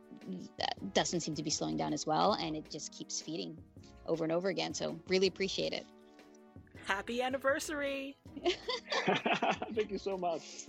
doesn't seem to be slowing down as well, and it just keeps feeding over and over again. So really appreciate it. Happy anniversary! Thank you so much.